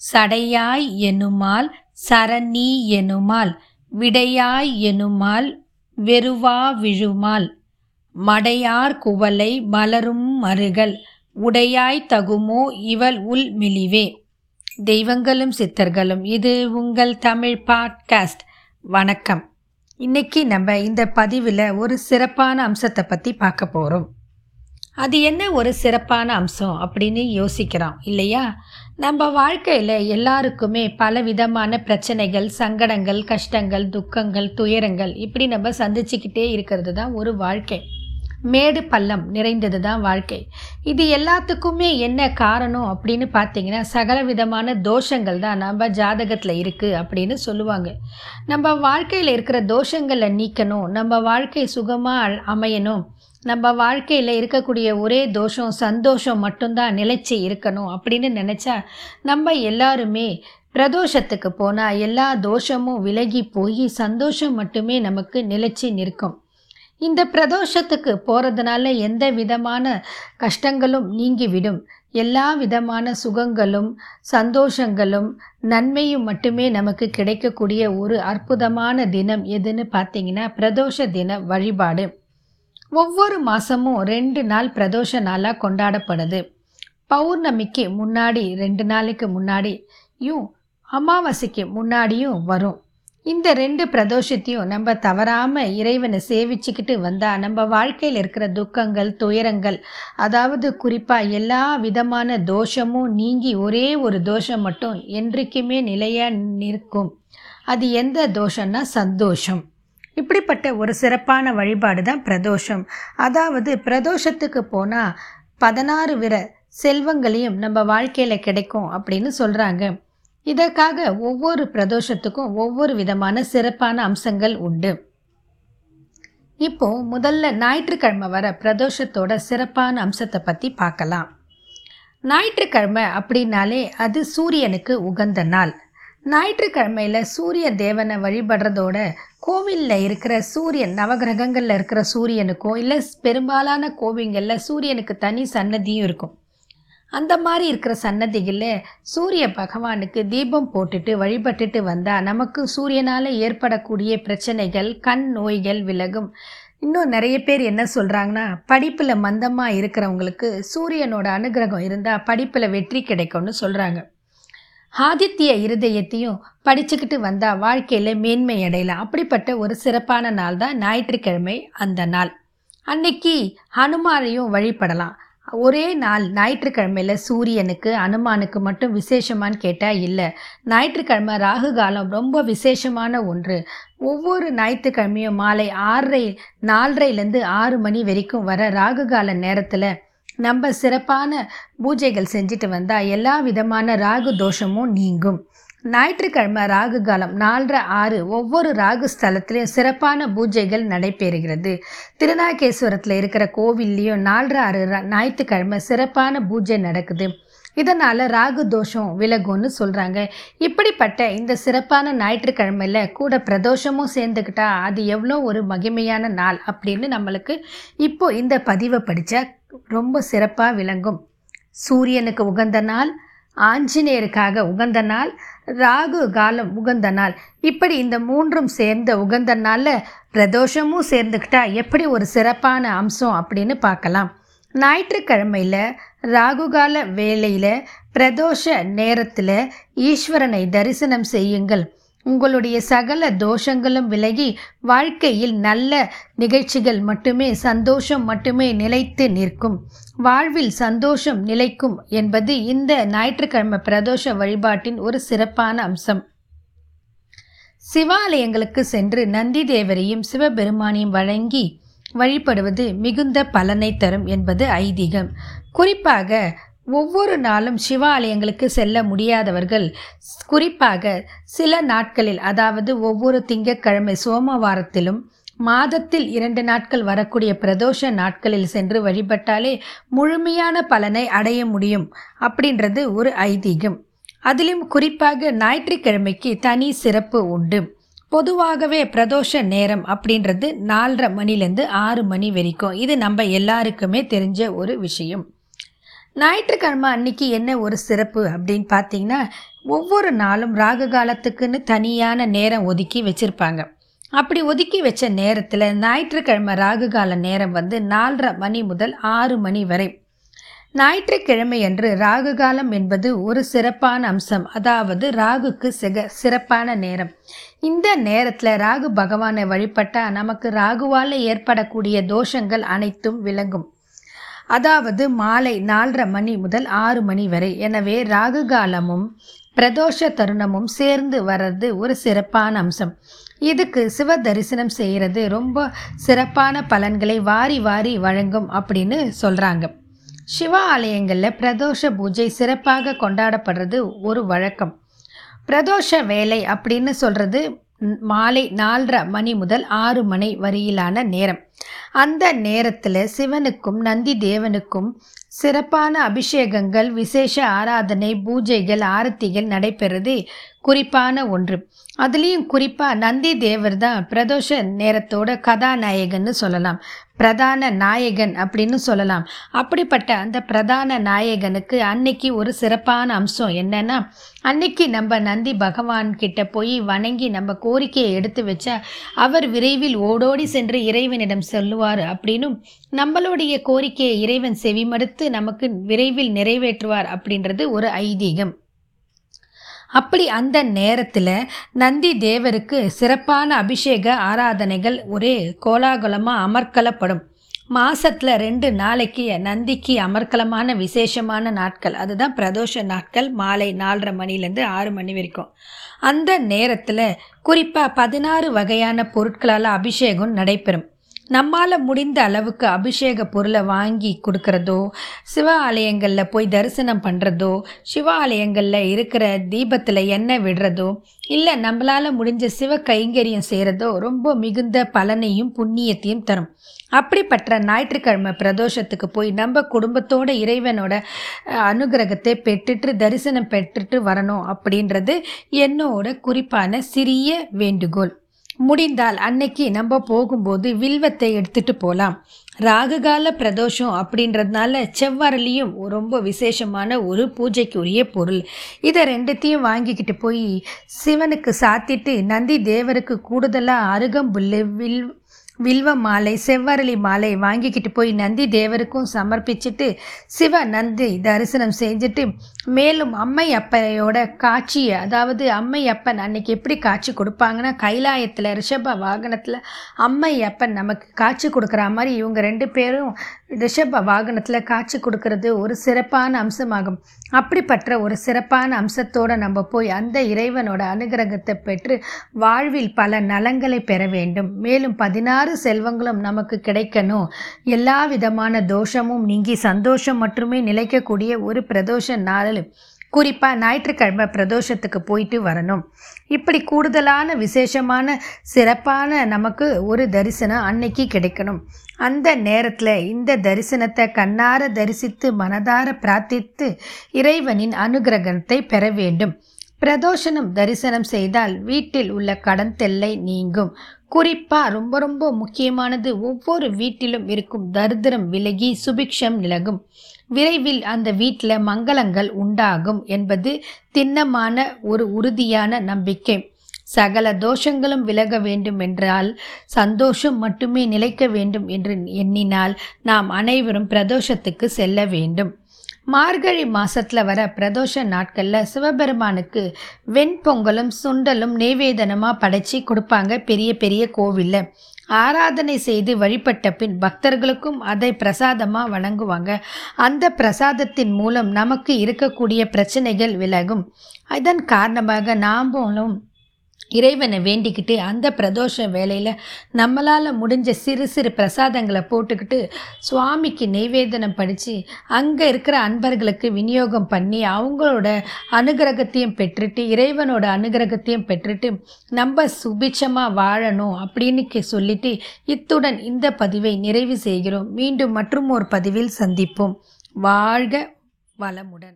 சடையாய் எனுமால் சரணி எனுமால் விடையாய் எனுமால் வெறுவா விழுமால். மடையார் குவலை மலரும் மருகல் உடையாய் தகுமோ இவள் உள் மெலிவே தெய்வங்களும் சித்தர்களும் இது உங்கள் தமிழ் பாட்காஸ்ட். வணக்கம். இன்னைக்கு நம்ம இந்த பதிவில் ஒரு சிறப்பான அம்சத்தை பற்றி பார்க்க போகிறோம் அது என்ன ஒரு சிறப்பான அம்சம் அப்படின்னு யோசிக்கிறோம் இல்லையா? நம்ம வாழ்க்கையில் எல்லாருக்குமே பல விதமான பிரச்சனைகள் சங்கடங்கள் கஷ்டங்கள் துக்கங்கள் துயரங்கள் இப்படி நம்ம சந்திச்சுக்கிட்டே இருக்கிறது தான் ஒரு வாழ்க்கை. மேடு பள்ளம் நிறைந்தது தான் வாழ்க்கை. இது எல்லாத்துக்குமே என்ன காரணம் அப்படின்னு பார்த்தீங்கன்னா சகல விதமான தோஷங்கள் தான் நம்ம ஜாதகத்தில் இருக்குது அப்படின்னு சொல்லுவாங்க. நம்ம வாழ்க்கையில் இருக்கிற தோஷங்களை நீக்கணும் நம்ம வாழ்க்கை சுகமாக அமையணும் நம்ம வாழ்க்கையில் இருக்கக்கூடிய ஒரே தோஷம் சந்தோஷம் மட்டும்தான் நிலைச்சி இருக்கணும் அப்படின்னு நினச்சா நம்ம எல்லாருமே பிரதோஷத்துக்கு போனால் எல்லா தோஷமும் விலகி போய் சந்தோஷம் மட்டுமே நமக்கு நிலைச்சி நிற்கும். இந்த பிரதோஷத்துக்கு போகிறதுனால எந்த விதமான கஷ்டங்களும் நீங்கிவிடும் எல்லா விதமான சுகங்களும் சந்தோஷங்களும் நன்மையும் மட்டுமே நமக்கு கிடைக்கக்கூடிய ஒரு அற்புதமான தினம் எதுன்னு பார்த்தீங்கன்னா பிரதோஷ தின வழிபாடு. ஒவ்வொரு மாதமும் ரெண்டு நாள் பிரதோஷ நாளாக கொண்டாடப்படுது. பௌர்ணமிக்கு முன்னாடி ரெண்டு நாளைக்கு முன்னாடியும் அமாவாசைக்கு முன்னாடியும் வரும். இந்த ரெண்டு பிரதோஷத்தையும் நம்ம தவறாமல் இறைவனை சேவிச்சுக்கிட்டு வந்தால் நம்ம வாழ்க்கையில் இருக்கிற துக்கங்கள் துயரங்கள் அதாவது குறிப்பாக எல்லா விதமான தோஷமும் நீங்கி ஒரே ஒரு தோஷம் மட்டும் என்றைக்குமே நிலையாக நிற்கும். அது எந்த தோஷம்னா சந்தோஷம். இப்படிப்பட்ட ஒரு சிறப்பான வழிபாடு தான் பிரதோஷம். அதாவது பிரதோஷத்துக்கு போனால் பதினாறு விர செல்வங்களையும் நம்ம வாழ்க்கையில் கிடைக்கும் அப்படின்னு சொல்கிறாங்க இதற்காக ஒவ்வொரு பிரதோஷத்துக்கும் ஒவ்வொரு விதமான சிறப்பான அம்சங்கள் உண்டு. இப்போ முதல்ல ஞாயிற்றுக்கிழமை வர பிரதோஷத்தோட சிறப்பான அம்சத்தை பற்றி பார்க்கலாம். ஞாயிற்றுக்கிழமை அப்படின்னாலே அது சூரியனுக்கு உகந்த நாள். ஞாயிற்றுக்கிழமையில் சூரிய தேவனை வழிபடுறதோட கோவிலில் இருக்கிற சூரியன் நவகிரகங்களில் இருக்கிற சூரியனுக்கும் இல்லை பெரும்பாலான கோவில்களில் சூரியனுக்கு தனி சன்னதியும் இருக்கும். அந்த மாதிரி இருக்கிற சன்னதிகளில் சூரிய பகவானுக்கு தீபம் போட்டுட்டு வழிபட்டுட்டு வந்தால் நமக்கு சூரியனால் ஏற்படக்கூடிய பிரச்சனைகள் கண் நோய்கள் விலகும். இன்னும் நிறைய பேர் என்ன சொல்கிறாங்கன்னா படிப்பில் மந்தமாக இருக்கிறவங்களுக்கு சூரியனோட அனுகிரகம் இருந்தால் படிப்பில் வெற்றி கிடைக்கும்னு சொல்கிறாங்க ஆதித்ய இருதயத்தையும் படிச்சுக்கிட்டு வந்தால் வாழ்க்கையில் மேன்மை அடையலாம் அப்படிப்பட்ட ஒரு சிறப்பான நாள் தான் ஞாயிற்றுக்கிழமை அந்த நாள். அன்னைக்கு ஹனுமானையும் வழிபடலாம். ஒரே நாள் ஞாயிற்றுக்கிழமையில் சூரியனுக்கு அனுமானுக்கு மட்டும் விசேஷமானு கேட்டால் இல்லை. ஞாயிற்றுக்கிழமை ராகு காலம் ரொம்ப விசேஷமான ஒன்று. ஒவ்வொரு ஞாயிற்றுக்கிழமையும் மாலை ஆறரை நாலரைலேருந்து ஆறு மணி வரைக்கும் வர ராகு கால நேரத்தில் நம்ம சிறப்பான பூஜைகள் செஞ்சுட்டு வந்தால் எல்லா விதமான ராகு தோஷமும் நீங்கும். ஞாயிற்றுக்கிழமை ராகு காலம் நாலரை ஆறு ஒவ்வொரு ராகு ஸ்தலத்திலையும் சிறப்பான பூஜைகள் நடைபெறுகிறது. திருநாகேஸ்வரத்தில் இருக்கிற கோவில்லையும் நாலரை ஆறு ஞாயிற்றுக்கிழமை சிறப்பான பூஜை நடக்குது. இதனால் ராகு தோஷம் விலகும்னு சொல்கிறாங்க இப்படிப்பட்ட இந்த சிறப்பான ஞாயிற்றுக்கிழமையில் கூட பிரதோஷமும் சேர்ந்துக்கிட்டா அது எவ்வளோ ஒரு மகிமையான நாள் அப்படின்னு நம்மளுக்கு இப்போ இந்த பதிவை படித்தா ரொம்ப சிறப்பாக விளங்கும். சூரியனுக்கு உகந்த நாள் ஆஞ்சநேயருக்காக உகந்த நாள் ராகு காலம் உகந்த நாள். இப்படி இந்த மூன்றும் சேர்ந்த உகந்த நாளில் பிரதோஷமும் சேர்ந்துக்கிட்டா எப்படி ஒரு சிறப்பான அம்சம் அப்படின்னு பார்க்கலாம். ஞாயிற்றுக்கிழமையில் ராகுகால வேளையில் பிரதோஷ நேரத்தில் ஈஸ்வரனை தரிசனம் செய்யுங்கள். உங்களுடைய சகல தோஷங்களும் விலகி வாழ்க்கையில் நல்ல நிகழ்ச்சிகள் மட்டுமே சந்தோஷம் மட்டுமே நிலைத்து நிற்கும். வாழ்வில் சந்தோஷம் நிலைக்கும் என்பது இந்த ஞாயிற்றுக்கிழமை பிரதோஷ வழிபாட்டின் ஒரு சிறப்பான அம்சம். சிவாலயங்களுக்கு சென்று நந்தி தேவரையும் சிவபெருமானையும் வழங்கி வழிபடுவது மிகுந்த பலனை தரும் என்பது ஐதீகம். குறிப்பாக ஒவ்வொரு நாளும் சிவாலயங்களுக்கு செல்ல முடியாதவர்கள் குறிப்பாக சில நாட்களில் அதாவது ஒவ்வொரு திங்கட்கிழமை சோமவாரத்திலும் மாதத்தில் இரண்டு நாட்கள் வரக்கூடிய பிரதோஷ நாட்களில் சென்று வழிபட்டாலே முழுமையான பலனை அடைய முடியும் அப்படின்றது ஒரு ஐதீகம். அதிலும் குறிப்பாக ஞாயிற்றுக்கிழமைக்கு தனி சிறப்பு உண்டு. பொதுவாகவே பிரதோஷ நேரம் அப்படின்றது நாலரை மணிலேருந்து ஆறு மணி வரைக்கும். இது நம்ம எல்லாருக்குமே தெரிஞ்ச ஒரு விஷயம். ஞாயிற்றுக்கிழமை அன்னைக்கு என்ன ஒரு சிறப்பு அப்படின்னு பார்த்தீங்கன்னா ஒவ்வொரு நாளும் ராகு காலத்துக்குன்னு தனியான நேரம் ஒதுக்கி வச்சுருப்பாங்க. அப்படி ஒதுக்கி வச்ச நேரத்தில் ஞாயிற்றுக்கிழமை ராகு கால நேரம் வந்து நாலரை மணி முதல் ஆறு மணி வரை. ஞாயிற்றுக்கிழமை அன்று ராகு காலம் என்பது ஒரு சிறப்பான அம்சம். அதாவது ராகுக்கு சிக சிறப்பான நேரம். இந்த நேரத்தில் ராகு பகவானை வழிபட்டால் நமக்கு ராகுவால் ஏற்படக்கூடிய தோஷங்கள் அனைத்தும் விளங்கும். அதாவது மாலை நாலரை மணி முதல் ஆறு மணி வரை. எனவே ராகு காலமும் பிரதோஷ தருணமும் சேர்ந்து வர்றது ஒரு சிறப்பான அம்சம். இதுக்கு சிவ தரிசனம் செய்கிறது ரொம்ப சிறப்பான பலன்களை வாரி வாரி வழங்கும் அப்படின்னு சொல்கிறாங்க சிவ ஆலயங்களில் பிரதோஷ பூஜை சிறப்பாக கொண்டாடப்படுறது ஒரு வழக்கம். பிரதோஷ வேலை அப்படின்னு சொல்கிறது மாலை நாலரை மணி முதல் ஆறு மணி வரையிலான நேரம். அந்த நேரத்தில் சிவனுக்கும் நந்தி தேவனுக்கும் சிறப்பான அபிஷேகங்கள் விசேஷ ஆராதனை பூஜைகள் ஆரத்திகள் நடைபெறுது. குறிப்பான ஒன்று அதுலேயும் குறிப்பாக நந்தி தேவர் தான் பிரதோஷ நேரத்தோட கதாநாயகன்னு சொல்லலாம். பிரதான நாயகன் அப்படின்னு சொல்லலாம். அப்படிப்பட்ட அந்த பிரதான நாயகனுக்கு அன்னைக்கு ஒரு சிறப்பான அம்சம் என்னன்னா அன்னைக்கு நம்ம நந்தி பகவான் கிட்ட போய் வணங்கி நம்ம கோரிக்கையை எடுத்து வச்சா அவர் விரைவில் ஓடோடி சென்று இறைவனிடம் சொல்லுவார் அப்படின்னும் நம்மளுடைய கோரிக்கையை இறைவன் செவிமடுத்து நமக்கு விரைவில் நிறைவேற்றுவார் அப்படின்றது ஒரு ஐதீகம். அப்படி அந்த நேரத்தில் நந்தி தேவருக்கு சிறப்பான அபிஷேக ஆராதனைகள் ஒரே கோலாகலமாக அமர்க்கலப்படும். மாசத்துல ரெண்டு நாளைக்கு நந்திக்கு அமர்க்கலமான விசேஷமான நாட்கள். அதுதான் பிரதோஷ நாட்கள். மாலை நாலரை மணிலேருந்து ஆறு மணி வரைக்கும். அந்த நேரத்தில் குறிப்பாக பதினாறு வகையான பொருட்களால் அபிஷேகம் நடைபெறும். நம்மால் முடிந்த அளவுக்கு அபிஷேக பொருளை வாங்கி கொடுக்கறதோ சிவ ஆலயங்களில் போய் தரிசனம் பண்ணுறதோ சிவ ஆலயங்களில் இருக்கிற தீபத்தில் எண்ணெய் விடுறதோ இல்லை நம்மளால் முடிஞ்ச சிவ கைங்கரியம் செய்கிறதோ ரொம்ப மிகுந்த பலனையும் புண்ணியத்தையும் தரும். அப்படிப்பட்ட ஞாயிற்றுக்கிழமை பிரதோஷத்துக்கு போய் நம்ம குடும்பத்தோட இறைவனோட அனுகிரகத்தை பெற்றுட்டு தரிசனம் பெற்றுட்டு வரணும் அப்படின்றது என்னோட குறிப்பான சிறிய வேண்டுகோள். முடிந்தால் அன்னைக்கு நம்ம போகும்போது வில்வத்தை எடுத்துட்டு போகலாம் ராகுகால பிரதோஷம் அப்படின்றதுனால செவ்வரலியும் ரொம்ப விசேஷமான ஒரு பூஜைக்குரிய பொருள். இதை ரெண்டுத்தையும் வாங்கிக்கிட்டு போய் சிவனுக்கு சாத்திட்டு நந்தி தேவருக்கு கூடுதலாக அருகம்புல் வில் வில்வ மாலை செவ்வரளி மாலை வாங்கிக்கிட்டு போய் நந்தி தேவருக்கும் சமர்ப்பிச்சுட்டு சிவ நந்தி தரிசனம் செஞ்சுட்டு மேலும் அம்மை அப்பையோட காட்சியை அதாவது அம்மை அப்பன் அன்னைக்கு எப்படி காட்சி கொடுப்பாங்கன்னா கைலாயத்தில் ரிஷப வாகனத்தில் அம்மை அப்பன் நமக்கு காட்சி கொடுக்குற மாதிரி இவங்க ரெண்டு பேரும் ரிஷப வாகனத்தில் காட்சி கொடுக்கறது ஒரு சிறப்பான அம்சமாகும். அப்படிப்பட்ட ஒரு சிறப்பான அம்சத்தோடு நம்ம போய் அந்த இறைவனோட அனுகிரகத்தை பெற்று வாழ்வில் பல நலங்களை பெற வேண்டும். மேலும் பதினாறு செல்வங்களும் நமக்கு கிடைக்கணும். எல்லா விதமான தோஷமும் நீங்கி சந்தோஷம் மட்டுமே நிலைக்கக்கூடிய ஒரு பிரதோஷ நாள். குறிப்பாக ஞாயிற்றுக்கிழமை பிரதோஷத்துக்கு போயிட்டு வரணும். இப்படி கூடுதலான விசேஷமான சிறப்பான நமக்கு ஒரு தரிசனம் அன்னைக்கு கிடைக்கணும். அந்த நேரத்தில் இந்த தரிசனத்தை கண்ணார தரிசித்து மனதார பிரார்த்தித்து இறைவனின் அனுகிரகத்தை பெற வேண்டும். பிரதோஷனம் தரிசனம் செய்தால் வீட்டில் உள்ள கடன் தெல்லை நீங்கும். குறிப்பாக ரொம்ப ரொம்ப முக்கியமானது ஒவ்வொரு வீட்டிலும் இருக்கும் தரித்திரம் விலகி சுபிக்ஷம் நிலகும். விரைவில் அந்த வீட்டில் மங்களங்கள் உண்டாகும் என்பது திண்ணமான ஒரு உறுதியான நம்பிக்கை. சகல தோஷங்களும் விலக வேண்டும் என்றால் சந்தோஷம் மட்டுமே நிலைக்க வேண்டும் என்று எண்ணினால் நாம் அனைவரும் பிரதோஷத்துக்கு செல்ல வேண்டும். மார்கழி மாசத்துல வர பிரதோஷ நாட்களில் சிவபெருமானுக்கு வெண்பொங்கலும் சுண்டலும் நெய்வேதனமாக படைச்சி கொடுப்பாங்க பெரிய பெரிய கோவிலில். ஆராதனை செய்து வழிபட்ட பின் பக்தர்களுக்கும் அதை பிரசாதமாக வழங்குவாங்க. அந்த பிரசாதத்தின் மூலம் நமக்கு இருக்கக்கூடிய பிரச்சனைகள் விலகும். இதன் காரணமாக நாம்பளும் இறைவனை வேண்டிக்கிட்டு அந்த பிரதோஷ வேலையில் நம்மளால் முடிஞ்ச சிறு சிறு பிரசாதங்களை போட்டுக்கிட்டு சுவாமிக்கு நெய்வேதனம் படித்து அங்கே இருக்கிற அன்பர்களுக்கு விநியோகம் பண்ணி அவங்களோட அனுகிரகத்தையும் பெற்றுட்டு இறைவனோட அனுகிரகத்தையும் பெற்றுட்டு நம்ம சுபிட்சமாக வாழணும் அப்படின்னு சொல்லிட்டு இத்துடன் இந்த பதிவை நிறைவு செய்கிறோம். மீண்டும் மற்றும் ஒரு பதிவில் சந்திப்போம். வாழ்க வளமுடன்.